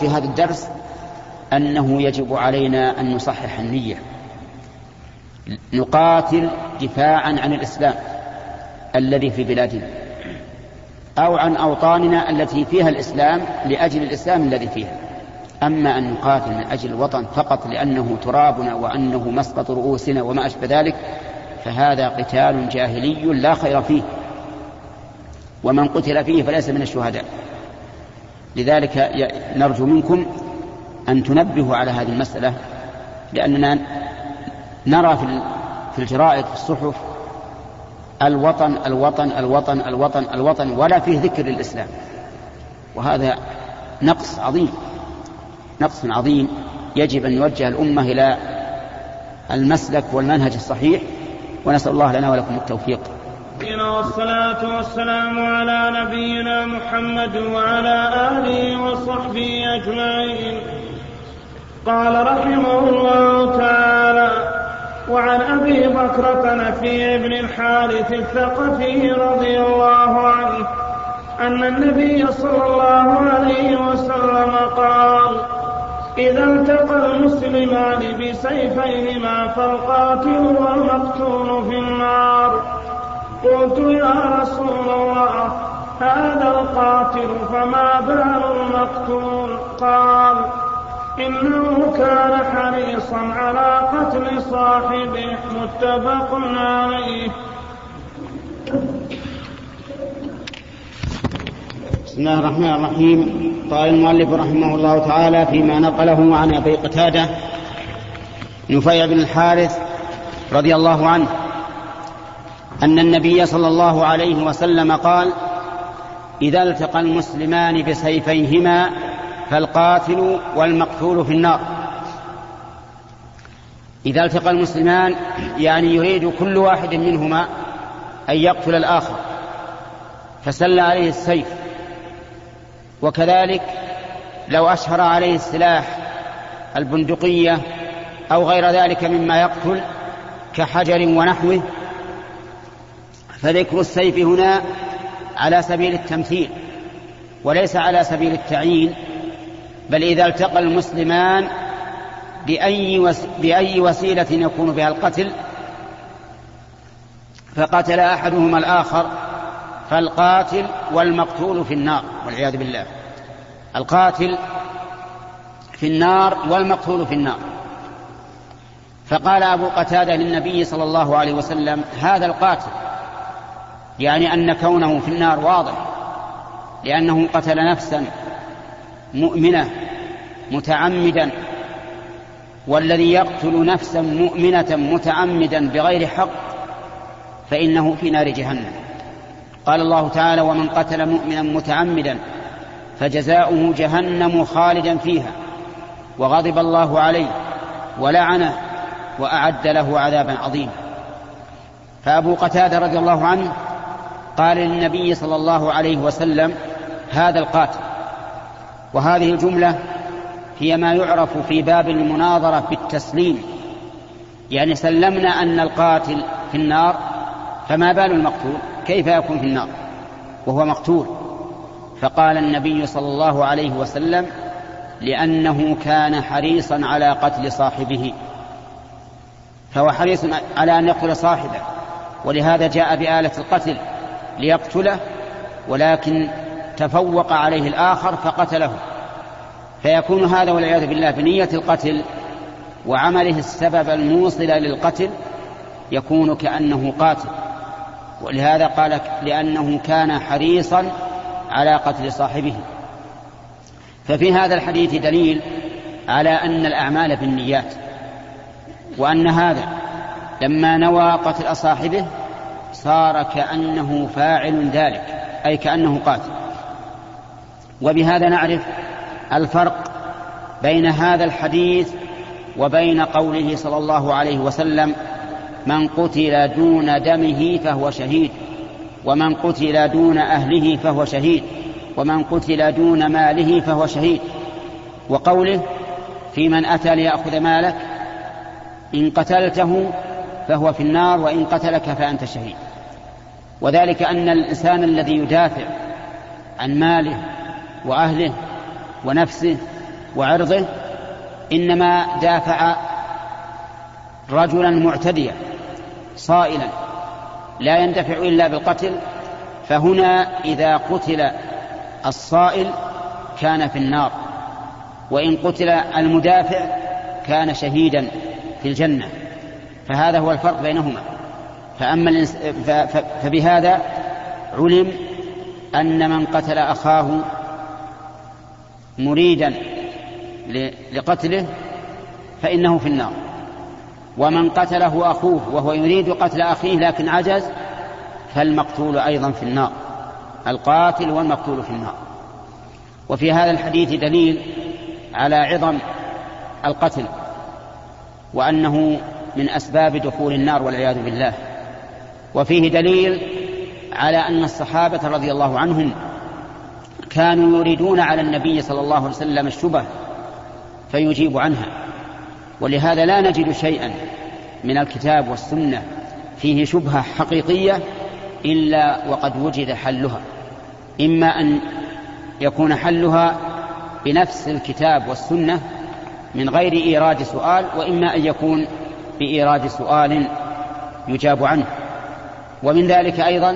في هذا الدرس أنه يجب علينا أن نصحح النية نقاتل دفاعا عن الإسلام الذي في بلادنا أو عن أوطاننا التي فيها الإسلام لأجل الإسلام الذي فيها. أما أن نقاتل من أجل الوطن فقط لأنه ترابنا وأنه مسقط رؤوسنا وما أشبه ذلك فهذا قتال جاهلي لا خير فيه ومن قتل فيه فليس من الشهداء. لذلك نرجو منكم أن تنبهوا على هذه المسألة لأننا نرى في الجرائد في الصحف الوطن الوطن الوطن الوطن الوطن ولا فيه ذكر للإسلام. وهذا نقص عظيم نقص عظيم. يجب أن يوجه الأمة إلى المسلك والمنهج الصحيح ونسأل الله لنا ولكم التوفيق. والصلاة والسلام على نبينا محمد وعلى آله وصحبه أجمعين. قال رحمه الله تعالى وعن أبي بكرة نفي بن الحارث الثقفي رضي الله عنه أن النبي صلى الله عليه وسلم قال إذا التقى المسلمان بسيفيهما فالقاتل والمقتول في النار. قلت يا رسول الله هذا القاتل فما بال المقتول؟ قال إنه كان حريصا على قتل صاحبه متفق عليه. بسم الله الرحمن الرحيم. قال المؤلف رحمه الله تعالى فيما نقله عن أبي قتادة نفيع بن الحارث رضي الله عنه. أن النبي صلى الله عليه وسلم قال إذا التقى المسلمان بسيفيهما فالقاتل والمقتول في النار. إذا التقى المسلمان يعني يريد كل واحد منهما أن يقتل الآخر فسل عليه السيف. وكذلك لو أشهر عليه السلاح البندقية أو غير ذلك مما يقتل كحجر ونحوه فذكر السيف هنا على سبيل التمثيل وليس على سبيل التعيين بل إذا التقى المسلمان بأي. بأي وسيلة يكون بها القتل فقتل أحدهما الآخر فالقاتل والمقتول في النار والعياذ بالله القاتل في النار والمقتول في النار فقال أبو قتادة للنبي صلى الله عليه وسلم هذا القاتل يعني أن كونه في النار واضح لأنه قتل نفسا مؤمنة متعمدا والذي يقتل نفسا مؤمنة متعمدا بغير حق فإنه في نار جهنم. قال الله تعالى ومن قتل مؤمنا متعمدا فجزاؤه جهنم خالدا فيها وغضب الله عليه ولعنه وأعد له عذابا عظيما. فأبو قتادة رضي الله عنه قال للنبي صلى الله عليه وسلم هذا القاتل. وهذه الجملة هي ما يعرف في باب المناظرة بالتسليم يعني سلمنا أن القاتل في النار فما بال المقتول؟ كيف يكون في النار؟ وهو مقتول. فقال النبي صلى الله عليه وسلم لأنه كان حريصا على قتل صاحبه. فهو حريص على أن يقتل صاحبه. ولهذا جاء بآلة القتل. ليقتله ولكن تفوق عليه الآخر فقتله. فيكون هذا والعياذ بالله بنية القتل وعمله السبب الموصل للقتل يكون كأنه قاتل. ولهذا قال لأنه كان حريصا على قتل صاحبه. ففي هذا الحديث دليل على أن الأعمال بالنيات وأن هذا لما نوى قتل صاحبه صار كأنه فاعل ذلك أي كأنه قاتل. وبهذا نعرف الفرق بين هذا الحديث وبين قوله صلى الله عليه وسلم من قتل دون دمه فهو شهيد ومن قتل دون أهله فهو شهيد ومن قتل دون ماله فهو شهيد. وقوله في من أتى ليأخذ مالك إن قتلته فهو في النار وإن قتلك فأنت شهيد. وذلك أن الإنسان الذي يدافع عن ماله وأهله ونفسه وعرضه إنما دافع رجلا معتديا صائلا لا يندفع إلا بالقتل. فهنا إذا قتل الصائل كان في النار وإن قتل المدافع كان شهيدا في الجنة. فهذا هو الفرق بينهما فأما. فبهذا علم أن من قتل أخاه مريدا. لقتله فإنه في النار ومن قتله أخوه وهو يريد قتل أخيه لكن عجز فالمقتول أيضا في النار القاتل والمقتول في النار وفي هذا الحديث دليل على عظم القتل وأنه من أسباب دخول النار والعياذ بالله. وفيه دليل على أن الصحابة رضي الله عنهم كانوا يريدون على النبي صلى الله عليه وسلم الشبه فيجيب عنها. ولهذا لا نجد شيئا من الكتاب والسنة فيه شبهة حقيقية إلا وقد وجد حلها. إما أن يكون حلها بنفس الكتاب والسنة من غير إيراد سؤال وإما أن يكون بإيراد سؤال يجاب عنه. ومن ذلك أيضا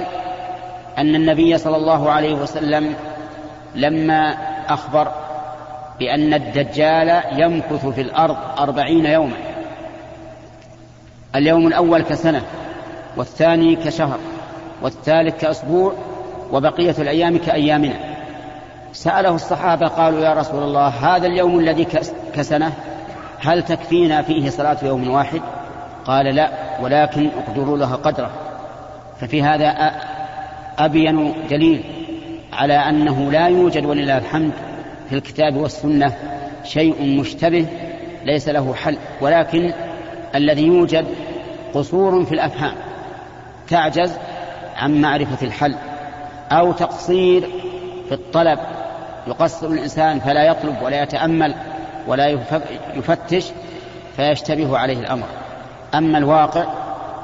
أن النبي صلى الله عليه وسلم لما أخبر بأن الدجال يمكث في الأرض أربعين يوما اليوم الأول كسنة والثاني كشهر والثالث كأسبوع وبقية الأيام كأيامنا. سأله الصحابة قالوا يا رسول الله هذا اليوم الذي كسنة؟ هل تكفينا فيه صلاة يوم واحد؟ قال لا ولكن اقدروا لها قدره. ففي هذا أبين دليل على أنه لا يوجد ولله الحمد في الكتاب والسنة شيء مشتبه ليس له حل ولكن الذي يوجد قصور في الأفهام تعجز عن معرفة الحل أو تقصير في الطلب. يقصر الإنسان فلا يطلب ولا يتأمل. ولا يفتش فيشتبه عليه الأمر. أما الواقع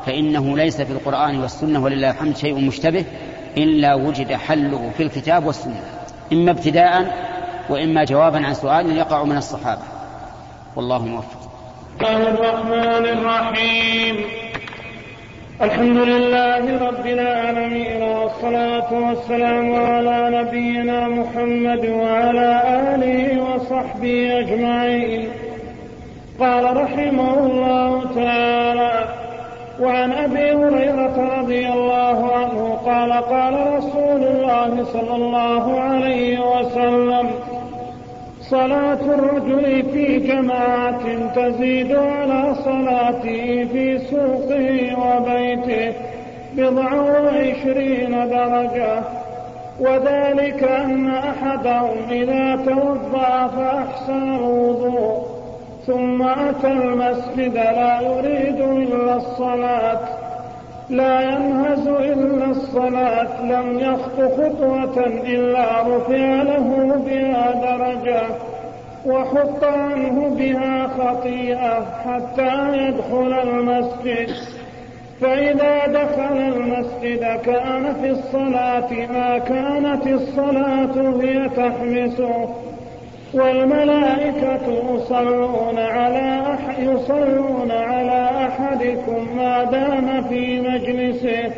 فإنه ليس في القرآن والسنة ولله الحمد شيء مشتبه إلا وجد حله في الكتاب والسنة. إما ابتداء وإما جوابا عن سؤال يقع من الصحابة. والله موفق. الله الرحمن الرحيم. الحمد لله رب العالمين والصلاة والسلام على نبينا محمد وعلى آله وصحبه أجمعين. قال رحمه الله تعالى وعن أبي هريرة رضي الله عنه قال قال رسول الله صلى الله عليه وسلم صلاة الرجل في جماعة تزيد على صلاته في سوقه وبيته بضع وعشرين درجة. وذلك أن أحدهم إذا توضأ فأحسن الوضوء ثم أتى المسجد لا يريد إلا الصلاة. لا ينهز إلا الصلاة لم يخط خطوة إلا رفع له بها درجة وحط عنه بها خطيئة حتى يدخل المسجد. فإذا دخل المسجد كان في الصلاة ما كانت الصلاة هي تحمسه. والملائكة يصلون على يصلون على أحدكم ما دام في مجلسه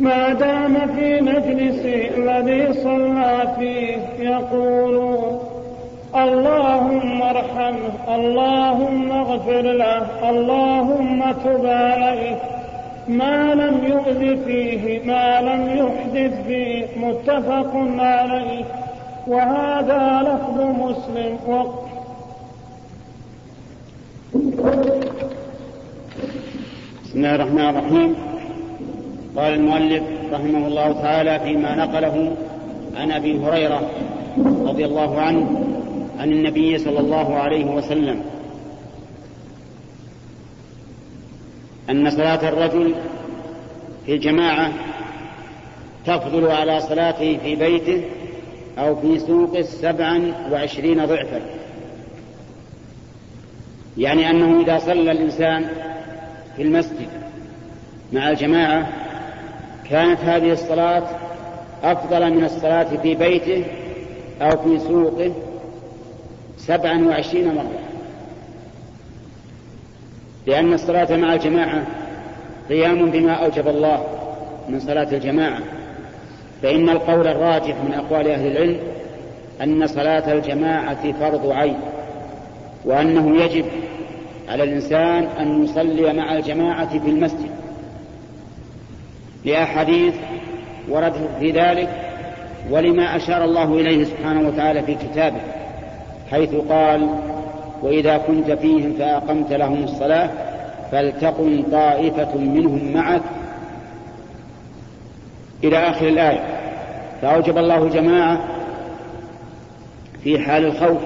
ما دام في مجلسه الذي صلى فيه. يقولون اللهم ارحمه اللهم اغفر له اللهم تب عليه. ما لم يؤذ فيه ما لم يحدث فيه. متفق عليه. وهذا لفظ مسلم. وقت بسم الله الرحمن الرحيم. قال المؤلف رحمه الله تعالى فيما نقله عن أبي هريرة رضي الله عنه عن النبي صلى الله عليه وسلم. أن صلاة الرجل في الجماعة تفضل على صلاته في بيته أو في سوق سبعا وعشرين ضعفا. يعني أنه إذا صلى الإنسان في المسجد مع الجماعة كانت هذه الصلاة أفضل من الصلاة في بيته أو في سوقه سبعا وعشرين مرة. لأن الصلاة مع الجماعة قيام بما أوجب الله من صلاة الجماعة. فإن القول الراجح من أقوال أهل العلم أن صلاة الجماعة فرض عين وأنه يجب على الإنسان أن يصلي مع الجماعة في المسجد. لأحاديث وردت في ذلك ولما أشار الله إليه سبحانه وتعالى في كتابه حيث قال وإذا كنت فيهم فأقمت لهم الصلاة فلتقم طائفة منهم معك إلى آخر الآية. فأوجب الله جماعة في حال الخوف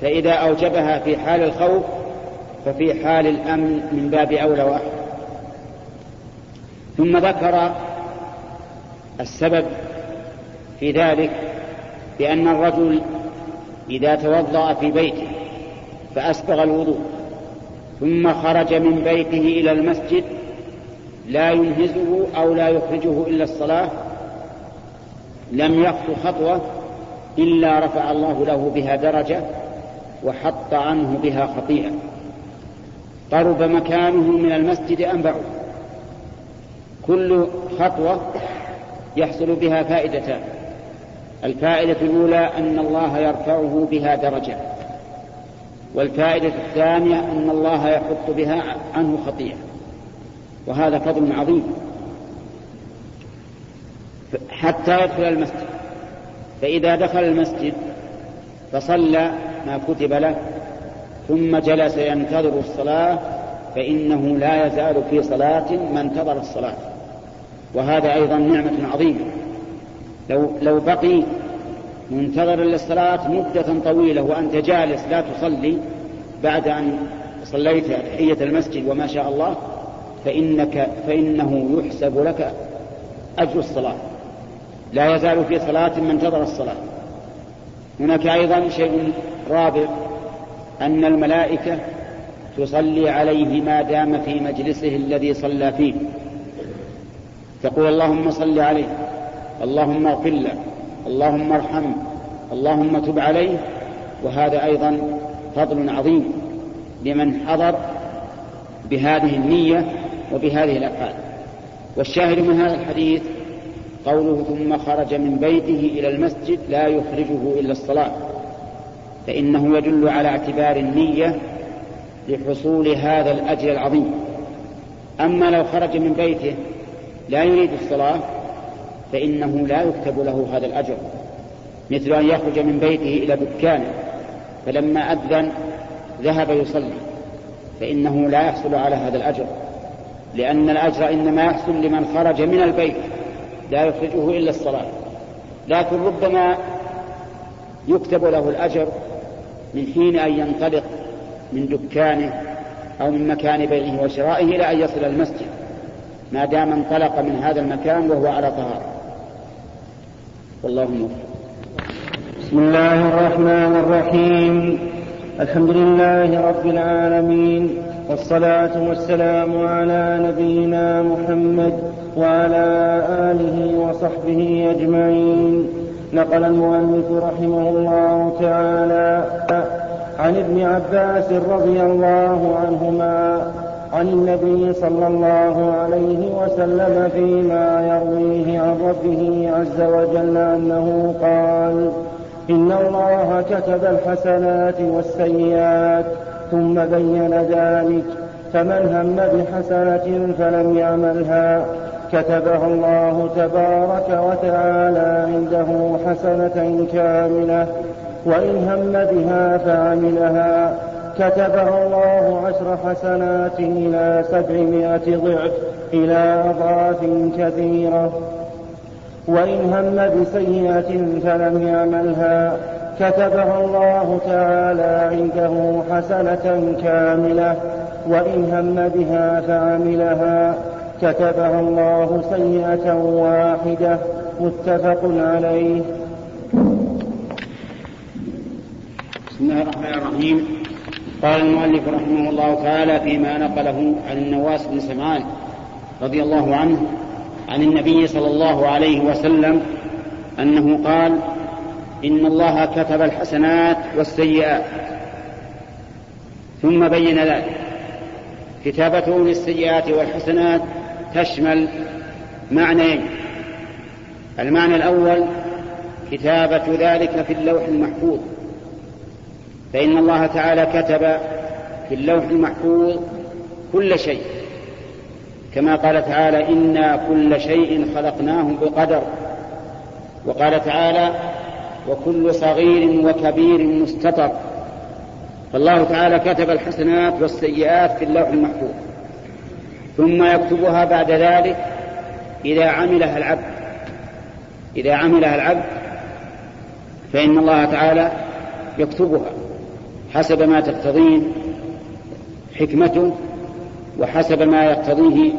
فإذا أوجبها في حال الخوف ففي حال الأمن من باب أولى وأحد. ثم ذكر السبب في ذلك بأن الرجل إذا توضأ في بيته فأسبغ الوضوء ثم خرج من بيته إلى المسجد لا ينهزه أو لا يخرجه إلا الصلاة لم يخطو خطوة إلا رفع الله له بها درجة وحط عنه بها خطيئة. قرب مكانه من المسجد أم بعد؟ كل خطوة يحصل بها فائدتان. الفائدة الأولى أن الله يرفعه بها درجة. والفائدة الثانية أن الله يحط بها عنه خطيئة. وهذا فضل عظيم. حتى يدخل المسجد. فإذا دخل المسجد فصلى ما كتب له ثم جلس ينتظر الصلاة فإنه لا يزال في صلاة ما انتظر الصلاة. وهذا أيضا نعمة عظيمة. لو لو بقي منتظرا للصلاة مدة طويلة وأنت جالس لا تصلي بعد أن صليت تحية المسجد وما شاء الله فإنك فإنه يحسب لك أجر الصلاة. لا يزال في صلاة من انتظر الصلاة. هناك أيضا شيء رابع أن الملائكة تصلي عليه ما دام في مجلسه الذي صلى فيه. تقول اللهم صل عليه اللهم اغفر له اللهم ارحمه اللهم تب عليه. وهذا أيضا فضل عظيم لمن حضر بهذه النية وبهذه الأفعال. والشاهد من هذا الحديث قوله ثم خرج من بيته إلى المسجد لا يخرجه إلا الصلاة فإنه يدل على اعتبار النية لحصول هذا الأجر العظيم. أما لو خرج من بيته لا يريد الصلاة فإنه لا يكتب له هذا الأجر. مثل أن يخرج من بيته إلى دكانه فلما أذن ذهب يصلي فإنه لا يحصل على هذا الأجر. لأن الأجر إنما يحصل لمن خرج من البيت لا يخرجه إلا الصلاة. لكن ربما يكتب له الأجر من حين أن ينطلق من دكانه أو من مكان بيعه وشرائه إلى أن يصل المسجد. ما دام انطلق من هذا المكان وهو على طهارة. والله موفق. بسم الله الرحمن الرحيم. الحمد لله رب العالمين. والصلاة والسلام على نبينا محمد وعلى آله وصحبه أجمعين. نقل المؤلف رحمه الله تعالى عن ابن عباس رضي الله عنهما عن النبي صلى الله عليه وسلم فيما يرويه عن ربه عز وجل أنه قال إن الله كتب الحسنات والسيئات ثم بين ذلك فمن هم بحسنة فلم يعملها. كتبها الله تبارك وتعالى عنده حسنة كاملة وإن هم بها فعملها. كتبها الله عشر حسنات إلى سبعمائة ضعف إلى أضعاف كثيرة. وإن هم بسيئة فلم يعملها. كتبها الله تعالى عنده حسنة كاملة وإن هم بها فعملها. كتبها الله سيئة واحدة. متفق عليه. بسم الله الرحمن الرحيم. قال المؤلف رحمه الله تعالى فيما نقله عن النواس بن سمعان رضي الله عنه عن النبي صلى الله عليه وسلم أنه قال إن الله كتب الحسنات والسيئات. ثم بين ذلك. كتابته للسيئات والحسنات تشمل معنيين. المعنى الأول كتابة ذلك في اللوح المحفوظ. فإن الله تعالى كتب في اللوح المحفوظ كل شيء. كما قال تعالى إنا كل شيء خلقناه بقدر. وقال تعالى وكل صغير وكبير مستطر. فالله تعالى كتب الحسنات والسيئات في اللوح المحفوظ. ثم يكتبها بعد ذلك إذا عملها العبد. إذا عملها العبد فإن الله تعالى يكتبها حسب ما تقتضيه حكمته وحسب ما يقتضيه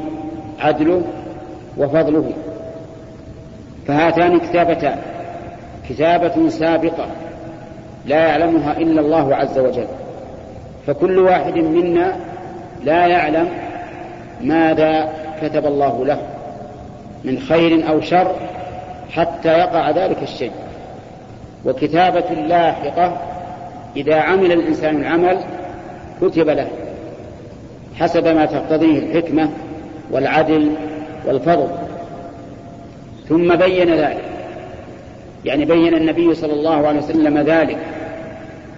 عدله وفضله. فهاتان كتابتان كتابة سابقة لا يعلمها إلا الله عز وجل. فكل واحد منا لا يعلم ماذا كتب الله له من خير أو شر حتى يقع ذلك الشيء. وكتابة لاحقة إذا عمل الإنسان العمل كتب له حسب ما تقتضيه الحكمة والعدل والفضل. ثم بين ذلك. يعني بين النبي صلى الله عليه وسلم ذلك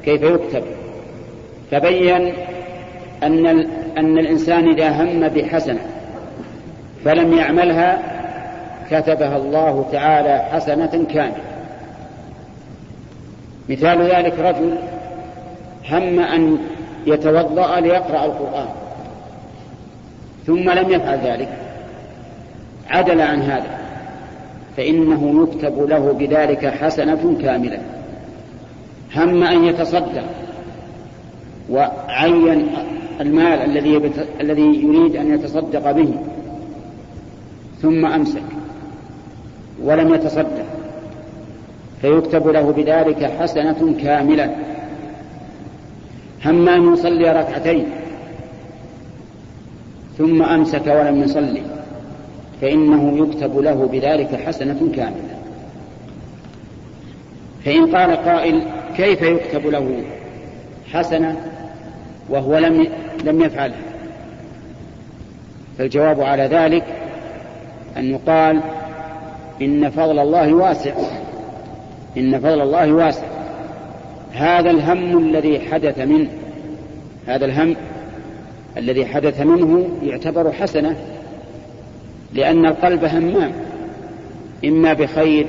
كيف يكتب؟ فبين أن أن الإنسان إذا هم بحسنة فلم يعملها كتبها الله تعالى حسنة كاملة. مثال ذلك رجل هم أن يتوضأ ليقرأ القرآن ثم لم يفعل ذلك عدل عن هذا. فإنه يكتب له بذلك حسنة كاملة. هم أن يتصدق وعين المال الذي الذي يريد أن يتصدق به ثم أمسك ولم يتصدق. فيكتب له بذلك حسنة كاملة. هم أن يصلي ركعتين ثم أمسك ولم يصلي. فإنه يكتب له بذلك حسنة كاملة. فإن قال قائل كيف يكتب له حسنة وهو لم لم يفعلها؟ فالجواب على ذلك أن يقال إن فضل الله واسع. إن فضل الله واسع. هذا الهم الذي حدث منه هذا الهم الذي حدث منه يعتبر حسنة لأن القلب همام إما بخير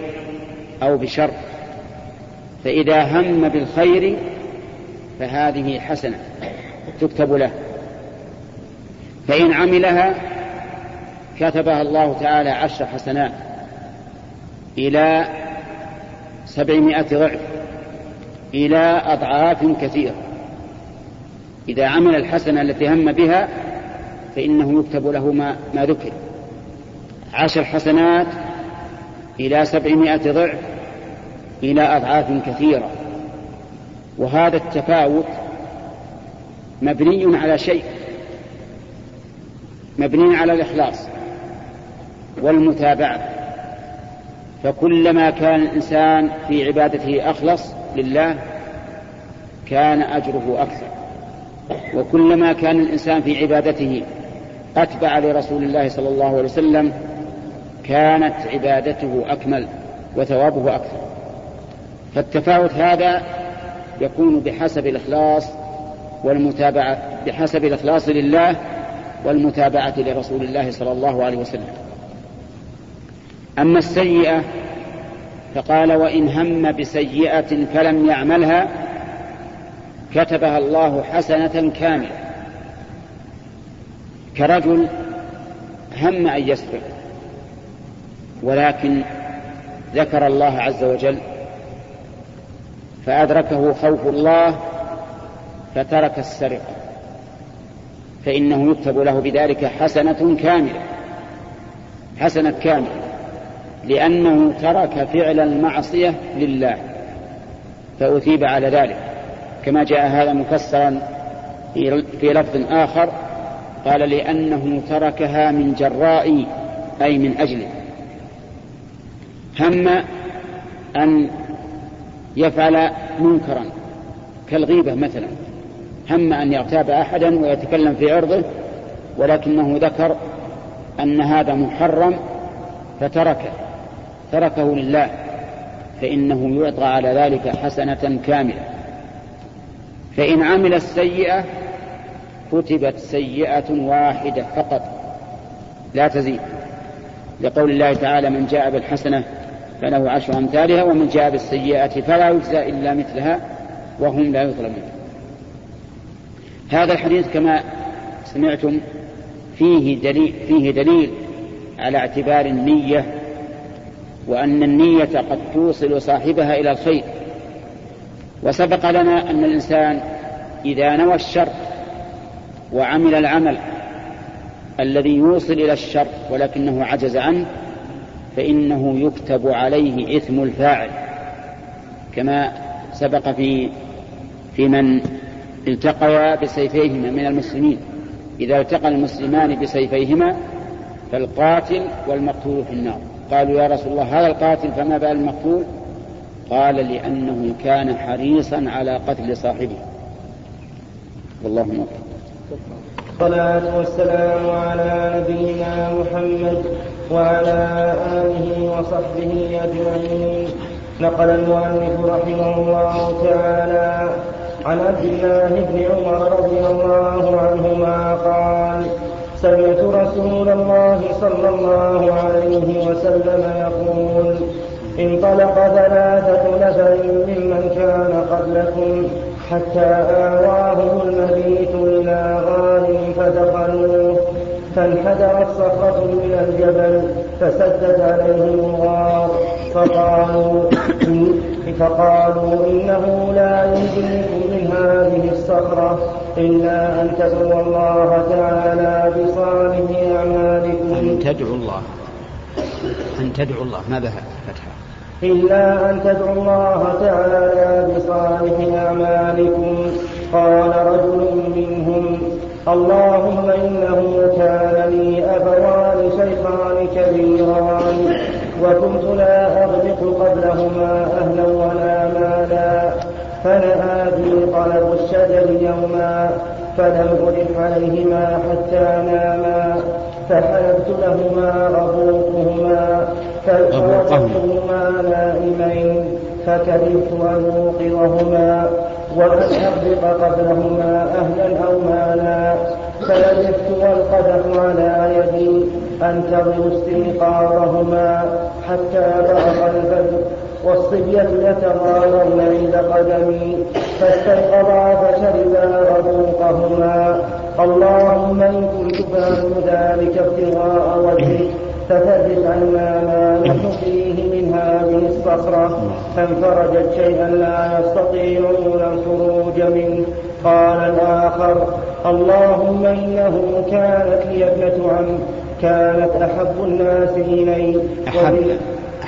أو بشر. فإذا هم بالخير فهذه حسنة تكتب له. فإن عملها كتبها الله تعالى عشر حسنات إلى سبعمائة ضعف إلى أضعاف كثيرة. إذا عمل الحسنة التي هم بها فإنه يكتب له ما, ما ذكر. عشر حسنات إلى سبعمائة ضعف إلى أضعاف كثيرة. وهذا التفاوت مبني على شيء مبني على الإخلاص والمتابعة. فكلما كان الإنسان في عبادته أخلص لله كان أجره أكثر. وكلما كان الإنسان في عبادته أتبع لرسول الله صلى الله عليه وسلم كانت عبادته أكمل وثوابه أكثر. فالتفاوت هذا يكون بحسب الإخلاص والمتابعة بحسب الإخلاص لله والمتابعة لرسول الله صلى الله عليه وسلم. أما السيئة فقال وإن هم بسيئة فلم يعملها كتبها الله حسنة كاملة. كرجل هم أن يسرق. ولكن ذكر الله عز وجل فأدركه خوف الله فترك السرقة فإنه يكتب له بذلك حسنة كاملة حسنة كاملة لأنه ترك فعل المعصية لله فأثيب على ذلك. كما جاء هذا مفسرا في لفظ آخر قال لأنه تركها من جراء أي من أجله. هم أن يفعل منكرا كالغيبة مثلا. هم أن يغتاب أحدا ويتكلم في عرضه ولكنه ذكر أن هذا محرم فتركه. تركه لله فإنه يعطى على ذلك حسنة كاملة. فإن عمل السيئة كتبت سيئة واحدة فقط. لا تزيد. لقول الله تعالى من جاء بالحسنة فله عشر أمثالها ومن جاء بالسيئة فلا يجزى إلا مثلها وهم لا يظلمون. هذا الحديث كما سمعتم فيه دليل, فيه دليل على اعتبار النية وأن النية قد توصل صاحبها إلى الخير. وسبق لنا أن الإنسان إذا نوى الشر وعمل العمل الذي يوصل إلى الشر ولكنه عجز عنه فإنه يكتب عليه إثم الفاعل كما سبق في في من التقيا بسيفيهما من المسلمين. إذا التقى المسلمان بسيفيهما فالقاتل والمقتول في النار. قالوا يا رسول الله هذا القاتل فما بال المقتول؟ قال لأنه كان حريصا على قتل صاحبه. والله موفق. الصلاة والسلام على نبينا محمد وعلى آله وصحبه أجمعين. نقل المؤلف رحمه الله تعالى عن عبد الله بن عمر رضي الله عنهما قال سمعت رسول الله صلى الله عليه وسلم يقول انطلق ثلاثة نفر ممن كان قبلكم حتى آواهم المبيت إلى غار فدخلوه فانحدرت صخرة من الجبل فسدت عليهم الغار. فقالوا فقالوا إنه لا ينجيكم من هذه الصخرة إلا أن تدعوا الله تعالى بصالح أعمالكم. أن تدعوا الله أن تدعوا الله. ماذا فتحة إلا أن تدعوا الله تعالى بصالح أعمالكم. قال رجل منهم اللهم إنه كان لي أبوان شيخان كبيران وكنت لا أغلق قبلهما أهلا ولا مالا فنأى بي طلب الشجر يوما فلم ألح عليهما حتى ناما فحلبت لهما ربوقهما فوجدتهما نائمين فكرهت أن أوقظهما وأن أغلق قبلهما أهلا أو مالا. فلبثت والقدح على يدي أنتظر استيقاظهما حتى بلغ الفجر والصبية يتغارون عند قدمي فاستيقظا فشربا ربوقهما اللهم إن كنت فعلت ذلك ابتغاء وجهك فثبت عنا ما نحن فيه من هذه الصخرة. فانفرجت شيئا لا يستطيعون الخروج منه. قال الآخر اللهم إنه كانت لي ابنة عم كانت أحب الناس إلي أحب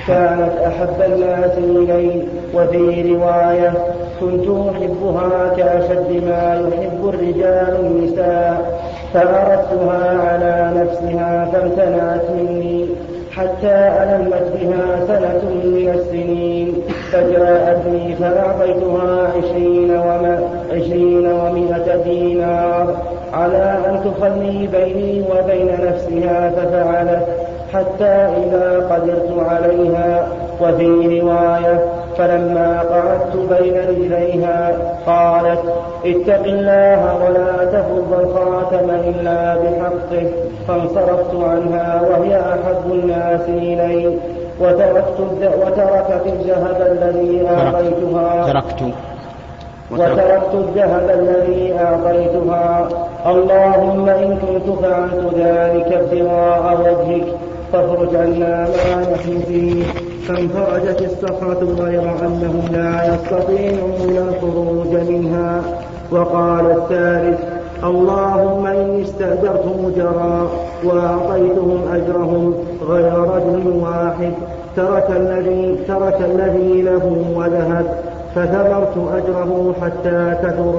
كانت أحب الناس إلي وفي رواية كنت أحبها كأشد ما يحب الرجال النساء. فأردتها على نفسها فامتنعت مني حتى ألمت بها سنة من السنين فجاءتني فأعطيتها عشرين, وما عشرين ومائة دينار على أن تخلي بيني وبين نفسها ففعلت حتى إذا قدرت عليها. وفي رواية فلما قعدت بين رجليها قالت اتق الله ولا تفض الخاتم إلا بحقه فانصرفت عنها وهي أحب الناس إلي. وتركت وتركت الذهب الذي أعطيتها. تركت وتركت الذهب الذي أعطيتها. اللهم إن كنت فعلت ذلك ابتغاء وجهك. فاخرج عنا ما نحن فيه. فانفرجت الصخرة غير أنهم لا يستطيعون الخروج منها. وقال الثالث اللهم إني استأجرت مجرا وأعطيتهم أجرهم غير رجل واحد. ترك الذي ترك الذي له وذهب فثمرت أجره حتى كثر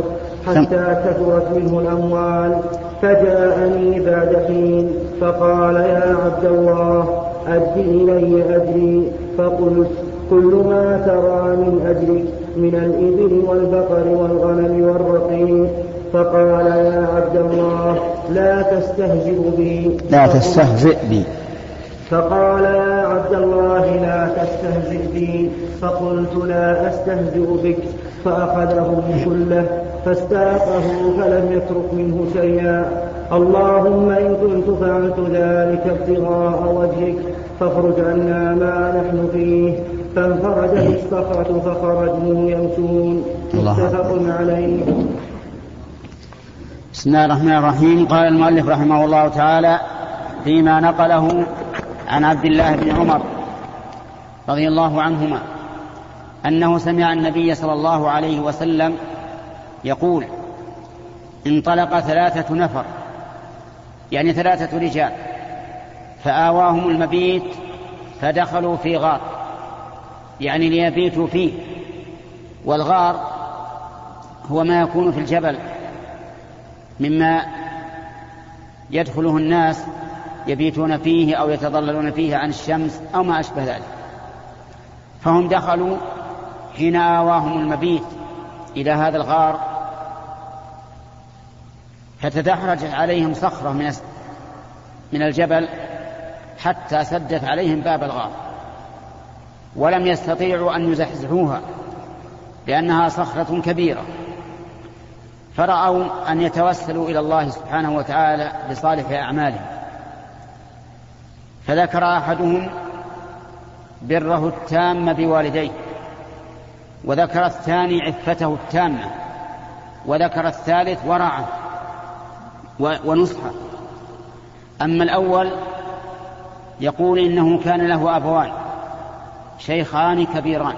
حتى كثرت منه الأموال. فجاءني بعد حين فقال يا عبد الله أد إلي أجري فقلت كل ما ترى من أجرك من الإبل والبقر والغنم والرقيق فقال يا عبد الله لا تستهزئ بي. لا تستهزئ بي. فقال يا عبد الله لا تستهزئ بي. فقلت لا أستهزئ بك. فأخذه كله فاستاقه فلم يترك منه شيئا. اللهم إن كنت فعلت ذلك ابتغاء وجهك فاخرج عنا ما نحن فيه. فانفرج الصخرة فخرجوا يمشون. متفق عليه. بسم الله الرحمن الرحيم. قال المؤلف رحمه الله تعالى فيما نقله عن عبد الله بن عمر رضي الله عنهما. أنه سمع النبي صلى الله عليه وسلم يقول انطلق ثلاثة نفر يعني ثلاثة رجال فآواهم المبيت فدخلوا في غار يعني ليبيتوا فيه والغار هو ما يكون في الجبل مما يدخله الناس يبيتون فيه أو يتضللون فيه عن الشمس أو ما أشبه ذلك. فهم دخلوا حين آواهم المبيت إلى هذا الغار. فتدحرجت عليهم صخرة من من الجبل حتى سدت عليهم باب الغار. ولم يستطيعوا أن يزحزحوها لأنها صخرة كبيرة. فرأوا أن يتوسلوا إلى الله سبحانه وتعالى بصالح أعمالهم. فذكر أحدهم بره التام بوالديه. وذكر الثاني عفته التامة وذكر الثالث ورعه ونصحه أما الأول يقول إنه كان له أبوان شيخان كبيران.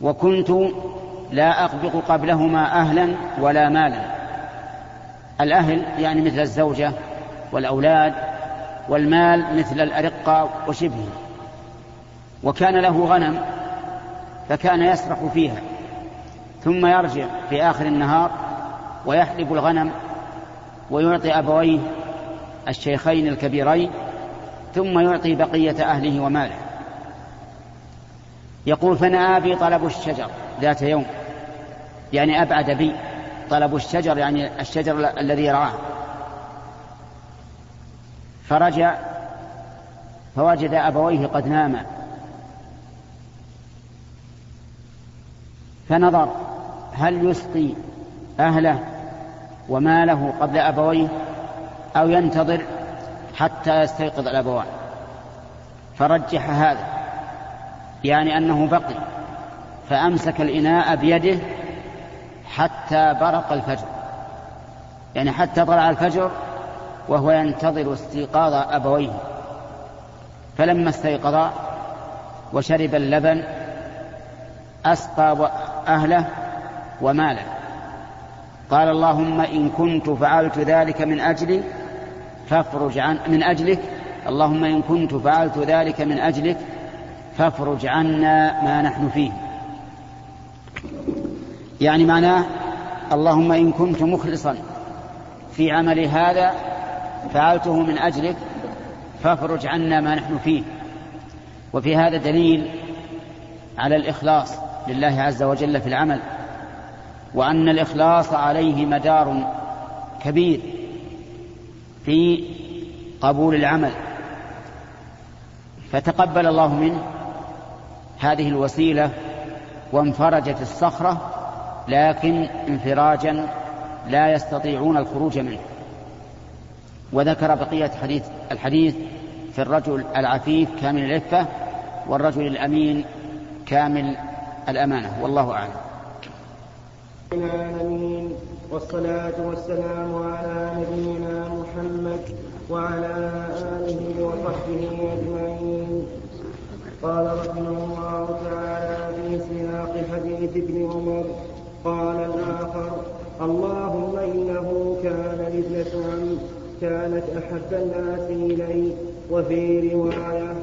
وكنت لا أقبض قبلهما أهلا ولا مالا. الأهل يعني مثل الزوجة والأولاد والمال مثل الأرقة وشبهه. وكان له غنم فكان يسرح فيها ثم يرجع في آخر النهار ويحلب الغنم ويعطي أبويه الشيخين الكبيرين ثم يعطي بقية أهله وماله. يقول فنأى بي طلب الشجر ذات يوم. يعني أبعد بي طلب الشجر يعني الشجر الذي رعاه فرجع فوجد أبويه قد ناما فنظر هل يسقي أهله وماله قبل أبويه أو ينتظر حتى يستيقظ الأبوان؟ فرجح هذا يعني أنه بقي فأمسك الإناء بيده حتى برق الفجر. يعني حتى طلع الفجر وهو ينتظر استيقاظ أبويه. فلما استيقظا وشرب اللبن أسقى أهله وماله. قال اللهم إن كنت فعلت ذلك من أجلي فافرج عن من أجلك. اللهم إن كنت فعلت ذلك من أجلك فافرج عنا ما نحن فيه. يعني معناه اللهم إن كنت مخلصا في عمل هذا فعلته من أجلك فافرج عنا ما نحن فيه. وفي هذا دليل على الإخلاص. لله عز وجل في العمل وأن الإخلاص عليه مدار كبير في قبول العمل. فتقبل الله منه هذه الوسيلة وانفرجت الصخرة لكن انفراجا لا يستطيعون الخروج منه. وذكر بقية حديث الحديث في الرجل العفيف كامل العفة والرجل الأمين كامل الأمانة والله أعلم. العالمين والصلاة والسلام على نبينا محمد وعلى آله وصحبه أجمعين. قال رحمه الله تعالى في سياق حديث ابن عمر قال الآخر اللهم إنه كان ابنة عم كانت أحب الناس إلي وفي رواية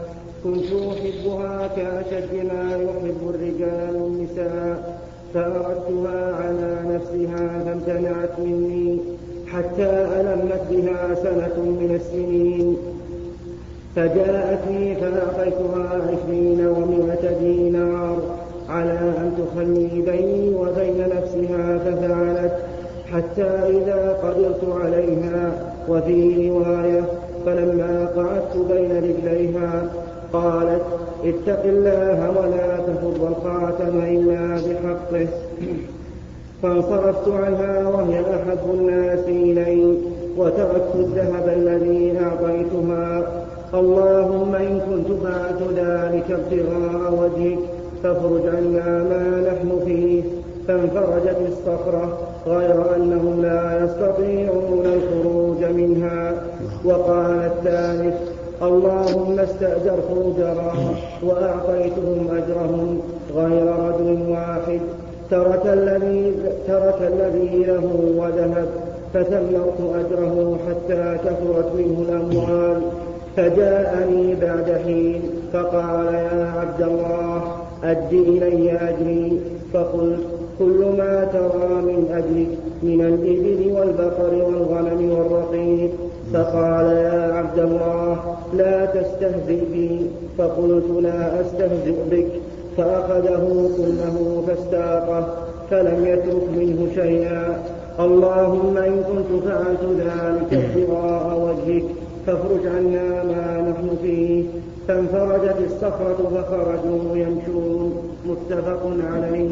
كنت أحبها كأشد ما يحب الرجال النساء فأردتها على نفسها فامتنعت مني حتى ألمت بها سنة من السنين. فجاءتني فأعطيتها عشرين ومائة دينار على أن تخلي بيني وبين نفسها ففعلت حتى إذا قدرت عليها وفي رواية فلما قعدت بين رجليها قالت اتق الله ولا تفض الخاتم إلا بحقه. فانصرفت عنها وهي أحب الناس إلي وتركت الذهب الذي أعطيتها. اللهم إن كنت فعلت ذلك ابتغاء وجهك فافرج عنا ما نحن فيه. فانفرجت الصخرة غير أنهم لا يستطيعون الخروج منها. وقال الثالث اللهم استأجرت أجرا وأعطيتهم أجرهم غير رجل واحد. ترك الذي ترك الذي له وذهب فثمرت أجره حتى كثرت منه الأموال. فجاءني بعد حين فقال يا عبد الله أد إلي أجري. فقلت كل ما ترى من أجلك من الإبل والبقر والغنم والرقيق فقال يا عبد الله لا تستهزئ بي. فقلت لا أستهزئ بك. فأخذه كله فاستاقه فلم يترك منه شيئا. اللهم إن كنت فعلت ذلك ابتغاء وجهك فافرج عنا ما نحن فيه. فانفرجت الصخرة فخرجوا يمشون. متفق عليه.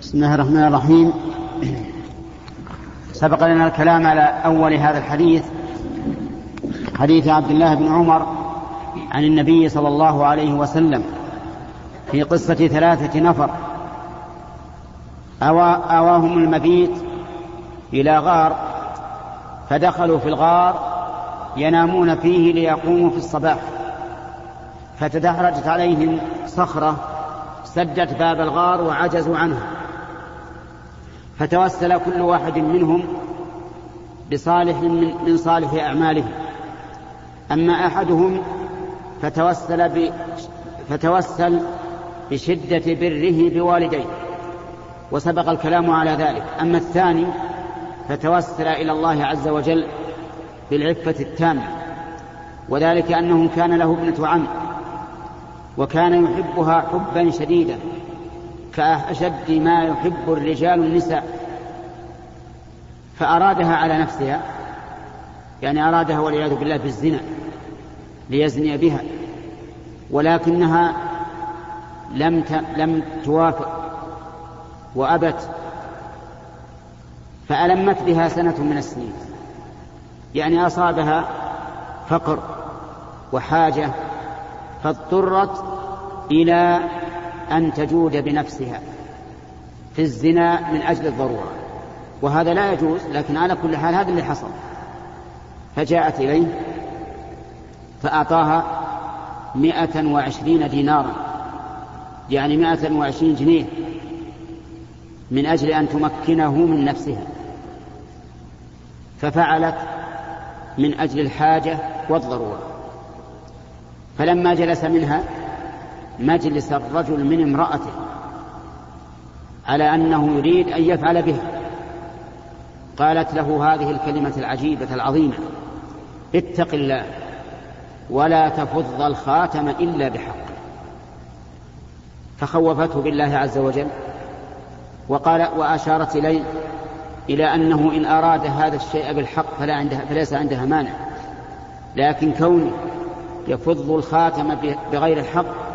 بسم الله الرحمن الرحيم. سبق لنا الكلام على أول هذا الحديث حديث عبد الله بن عمر عن النبي صلى الله عليه وسلم في قصة ثلاثة نفر. أوا أواهم المبيت إلى غار فدخلوا في الغار ينامون فيه ليقوموا في الصباح. فتدحرجت عليهم صخرة سدت باب الغار وعجزوا عنها. فتوسل كل واحد منهم بصالح من, من صالح أعماله. أما أحدهم فتوسل ب فتوسل بشدة بره بوالديه وسبق الكلام على ذلك. أما الثاني فتوسل إلى الله عز وجل بالعفة التامة وذلك أنه كان له ابنة عم وكان يحبها حبا شديدا. كأشد ما يحب الرجال النساء. فأرادها على نفسها يعني أرادها والعياذ بالله بالزنا ليزني بها ولكنها لم لم توافق وأبت فألمت بها سنة من السنين. يعني أصابها فقر وحاجة فاضطرت إلى أن تجود بنفسها في الزنا من أجل الضرورة. وهذا لا يجوز لكن على كل حال هذا اللي حصل. فجاءت إليه فأعطاها مئة وعشرين دينارا يعني مئة وعشرين جنيه من أجل أن تمكنه من نفسها. ففعلت من أجل الحاجة والضرورة. فلما جلس منها مجلس الرجل من امرأته على أنه يريد أن يفعل بها. قالت له هذه الكلمة العجيبة العظيمة اتق الله ولا تفض الخاتم إلا بحق. فخوفته بالله عز وجل وقال وأشارت إليه إلى أنه إن أراد هذا الشيء بالحق فلا عندها فليس عندها مانع لكن كونه يفض الخاتم بغير الحق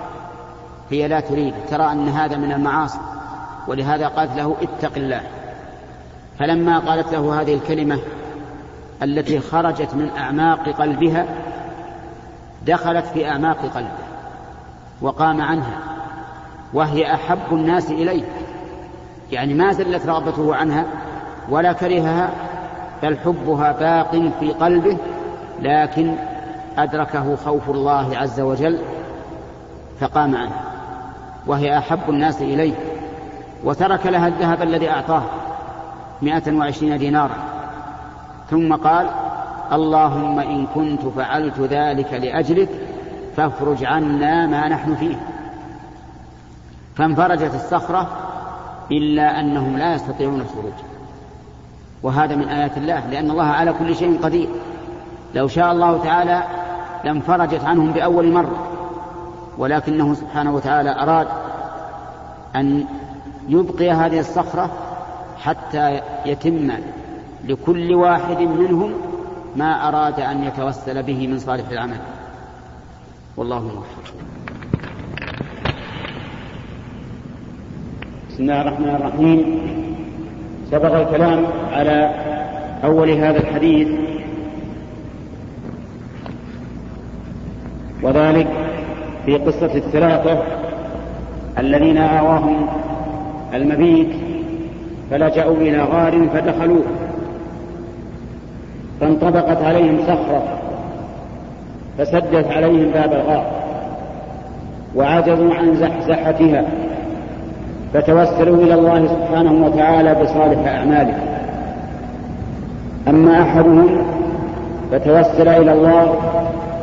هي لا تريد ترى أن هذا من المعاصي ولهذا قالت له اتق الله. فلما قالت له هذه الكلمة التي خرجت من أعماق قلبها دخلت في أعماق قلبه وقام عنها وهي أحب الناس إليه. يعني ما زلت رغبته عنها ولا كرهها بل حبها باق في قلبه لكن أدركه خوف الله عز وجل فقام عنه وهي أحب الناس إليه وترك لها الذهب الذي أعطاه مائة وعشرين دينارا. ثم قال اللهم إن كنت فعلت ذلك لأجلك فافرج عنا ما نحن فيه. فانفرجت الصخرة إلا أنهم لا يستطيعون الخروج. وهذا من آيات الله لأن الله على كل شيء قدير. لو شاء الله تعالى لانفرجت عنهم بأول مرة. ولكنه سبحانه وتعالى أراد أن يبقي هذه الصخرة حتى يتم لكل واحد منهم ما أراد أن يتوسل به من صالح العمل. والله موفق. بسم الله الرحمن الرحيم. سبق الكلام على أول هذا الحديث وذلك في قصة الثلاثة الذين آواهم المبيت فلجأوا إلى غار فدخلوه. فانطبقت عليهم صخرة فسدت عليهم باب الغار وعجزوا عن زحزحتها فتوسلوا إلى الله سبحانه وتعالى بصالح أعمالهم. أما أحدهم فتوسل إلى الله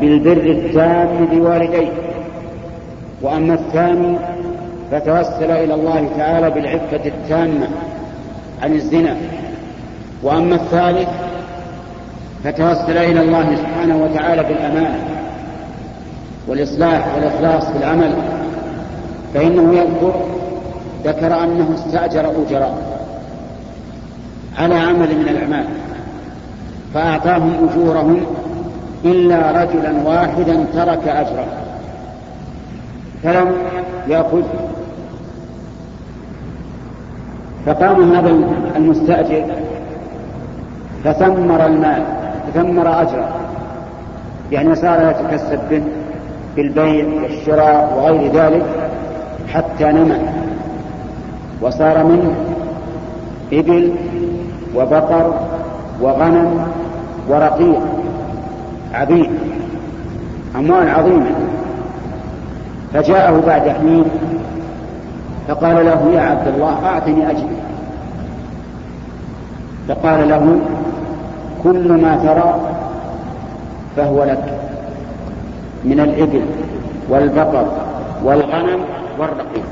بالبر التام بوالديه. وأما الثاني فتوسل إلى الله تعالى بالعفة التامة عن الزنا. وأما الثالث فتوسل إلى الله سبحانه وتعالى بالأمانة والإصلاح والإخلاص في العمل فإنه يذكر ذكر أنه استأجر أجراء على عمل من الأعمال فأعطاهم أجورهم إلا رجلا واحدا ترك أجره. فلم يأخذ. فقام هذا المستأجر فثمر المال ثمر أجره. يعني صار يتكسب به بالبيع والشراء وغير ذلك حتى نمى. وصار منه إبل وبقر وغنم ورقيق عبيد أموال عظيمة. فجاءه بعد حين فقال له يا عبد الله أعطني أجري. فقال له كل ما ترى فهو لك من الإبل والبقر والغنم والرقيق.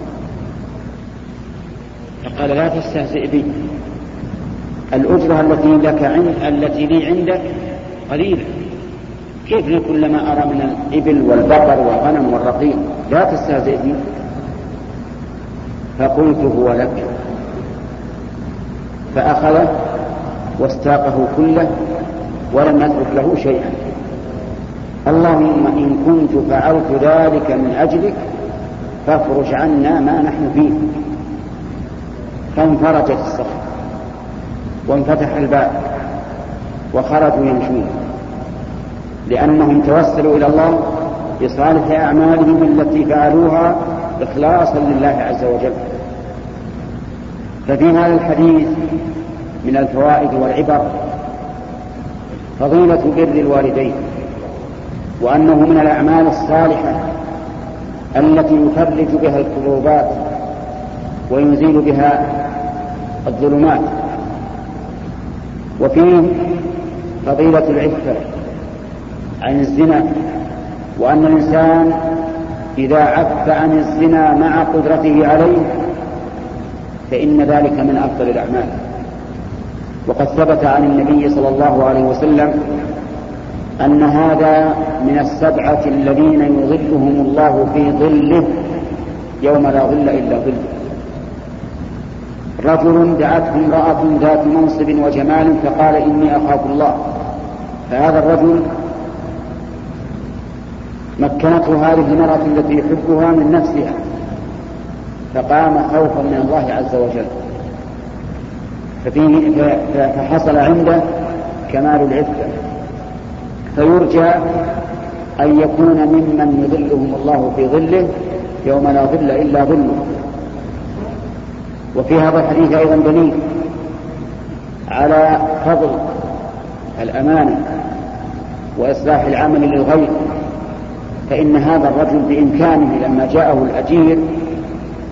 فقال لا تستهزئ بي. الأجرة التي لك عند التي لي عندك قليلة. كيف كل ما أرى من الإبل والبقر والغنم والرقيق؟ لا تستهزئ بي فقلت هو لك. فأخذه واستاقه كله ولم يترك له شيئا. اللهم إن كنت فعلت ذلك من أجلك فافرج عنا ما نحن فيه. فانفرجت الصخرة وانفتح الباب وخرجوا يمشون. لأنهم توسلوا إلى الله بصالح أعمالهم التي فعلوها إخلاصا لله عز وجل. ففي هذا الحديث من الفوائد والعبر فضيلة بر الوالدين وأنه من الأعمال الصالحة التي يفرج بها الكروبات ويزيل بها الظلمات. وفيه فضيلة العفة عن الزنا وأن الإنسان إذا عف عن الزنا مع قدرته عليه فإن ذلك من أفضل الأعمال. وقد ثبت عن النبي صلى الله عليه وسلم أن هذا من السبعة الذين يظلهم الله في ظله يوم لا ظل إلا ظله. رجل دعته امرأة ذات منصب وجمال فقال إني أخاف الله. فهذا الرجل مكنته هذه المرأة التي يحبها من نفسها فقام خوفا من الله عز وجل. ففيه فحصل عنده كمال العفة. فيرجى أن يكون ممن يظلهم الله في ظله يوم لا ظل إلا ظله. وفي هذا الحديث أيضا دليل على فضل الأمانة وإصلاح العمل للغير. فإن هذا الرجل بإمكانه لما جاءه الأجير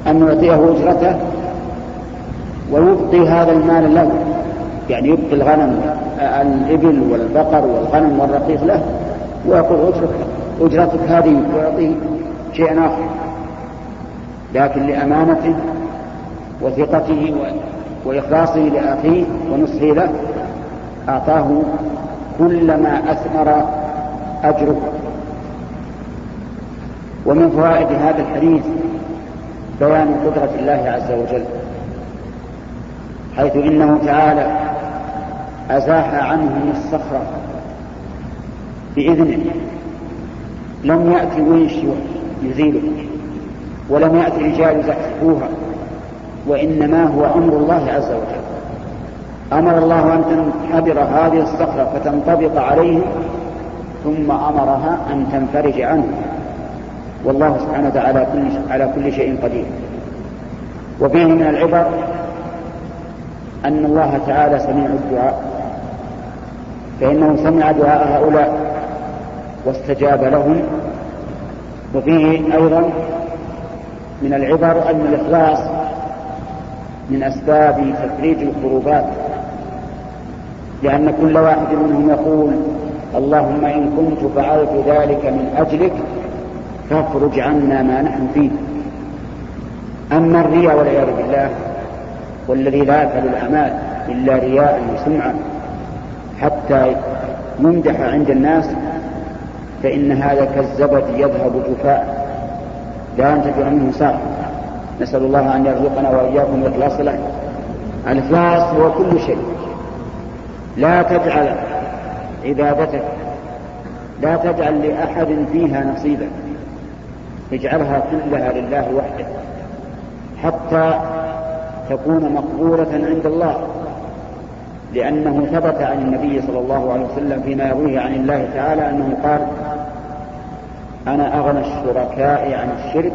أن يعطيه أجرته ويبقي هذا المال له. يعني يبقي الغنم الإبل والبقر والغنم والرقيق له ويقول أجرك أجرتك هذه ويعطيه شيئا آخر. لكن لأمانته وثقته وإخلاصه لأخيه ونصحه له أعطاه كل ما أثمر أجره. ومن فوائد هذا الحديث بيان قدرة الله عز وجل حيث إنه تعالى أزاح عنهم الصخرة بإذنه لم يأتي ويش يزيله ولم يأتي رجال يزحفوها وإنما هو أمر الله عز وجل. أمر الله أن تنحدر هذه الصخرة فتنطبق عليه ثم أمرها أن تنفرج عنه. والله سبحانه وتعالى على كل شيء قدير. وفيه من العبر أن الله تعالى سميع الدعاء فإنه سمع دعاء هؤلاء واستجاب لهم. وفيه أيضا من العبر أن الإخلاص من أسباب تفريج الكروبات لأن كل واحد منهم يقول اللهم إن كنت فعلت ذلك من أجلك فافرج عنا ما نحن فيه. أما الرياء والعياذ بالله والذي لا يفعل الأعمال إلا رياء وسمعة حتى يمدح عند الناس فإن هذا كالزبد يذهب جفاء. لا ينتفع منه ساق نسأل الله أن يرزقنا وإياكم الإخلاص له. الإخلاص هو كل شيء. لا تجعل عبادتك لا تجعل لأحد فيها نصيبا اجعلها كلها لله وحده حتى تكون مقبولة عند الله لأنه ثبت عن النبي صلى الله عليه وسلم فيما يرويه عن الله تعالى أنه قال أنا أغنى الشركاء عن الشرك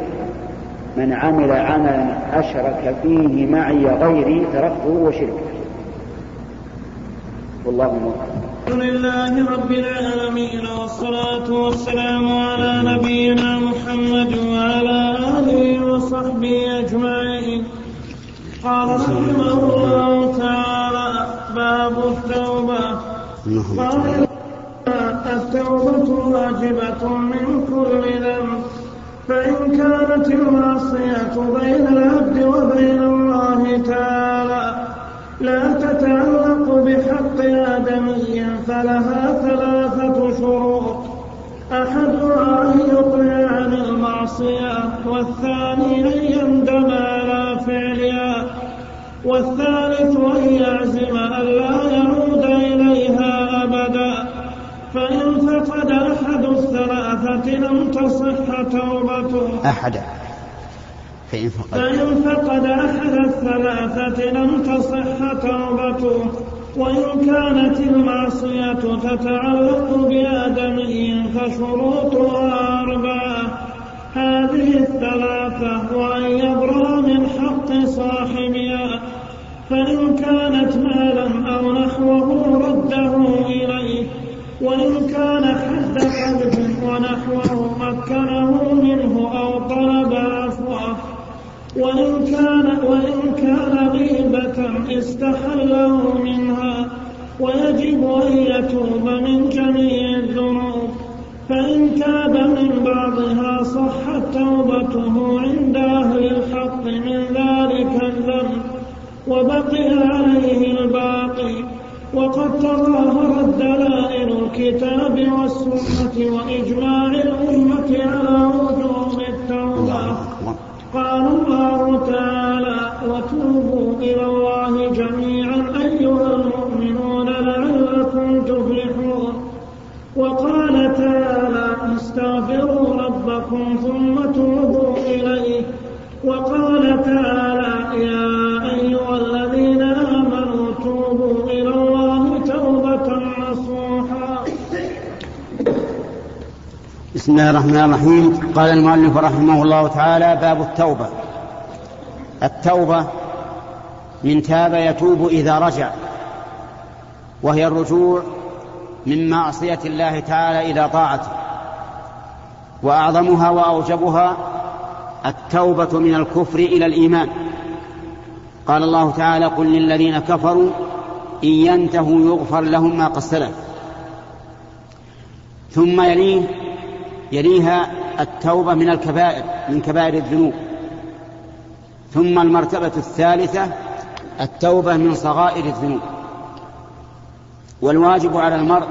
من عمل عملا أشرك فيه معي غيري تركته وشركه. والله موفق. الحمد لله رب العالمين والصلاة والسلام على نبينا محمد وعلى آله وصحبه أجمعين. قال رحمه الله تعالى باب التوبة. قال التوبة واجبة من كل ذنب فإن كانت المعصية بين العبد وبين الله تعالى. لا تتعلق بحق آدمي فلها ثلاثة شروط. أحدها أن يقلع عن المعصية والثاني أن يندم على فعلها والثالث أن يعزم أن لا يعود إليها أبدا. فإن فقد أحد الثلاثة لم تصح توبته. أحد. فإن فقد. فإن فقد أحد الثلاثة لم تصح توبته وإن كانت المعصية تتعلق بآدمي فشروطها أربعة. هذه الثلاثة وأن يبرأ من حق صاحبها فإن كانت مالا أو نحوه رده إليه وإن كان حد قلب ونحوه مكنه كان غيبة استحله منها ويجب أن يتوب من جميع الذنوب. فإن تاب من بعضها صحت توبته عند أهل الحق من ذلك الذنب وبقي عليه الباقي. وقد تظاهرت دلائل الكتاب والسنة وإجماع الأمة على وجوب التوبة. قال الله تعالى وقال تعالى يا أيها الذين آمنوا توبوا إلى الله توبة نصوحا. بسم الله الرحمن الرحيم. قال المؤلف رحمه الله تعالى باب التوبة. التوبة من تاب يتوب إذا رجع وهي الرجوع من معصية الله تعالى إلى طاعته وأعظمها وأوجبها التوبة من الكفر إلى الإيمان. قال الله تعالى قل للذين كفروا إن ينتهوا يغفر لهم ما قد سلف. ثم يليه يليها التوبة من الكبائر من كبائر الذنوب. ثم المرتبة الثالثة التوبة من صغائر الذنوب. والواجب على المرء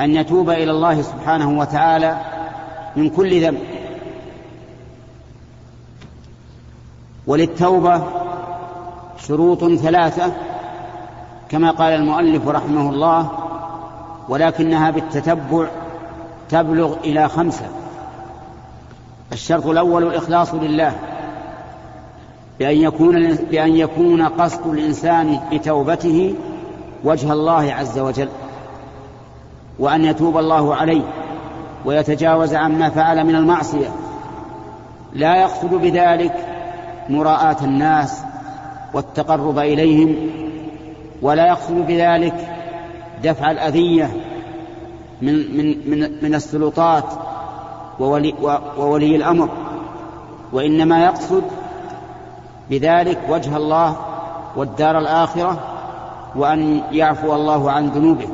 أن يتوب إلى الله سبحانه وتعالى من كل ذنب. وللتوبة شروط ثلاثة كما قال المؤلف رحمه الله ولكنها بالتتبع تبلغ إلى خمسة. الشرط الأول الإخلاص لله بأن يكون بأن يكون قصد الإنسان بتوبته وجه الله عز وجل وأن يتوب الله عليه ويتجاوز عما فعل من المعصية. لا يقصد بذلك مراءاة الناس والتقرب إليهم ولا يقصد بذلك دفع الأذية من من من من السلطات وولي, وولي الأمر وإنما يقصد بذلك وجه الله والدار الآخرة وأن يعفو الله عن ذنوبه.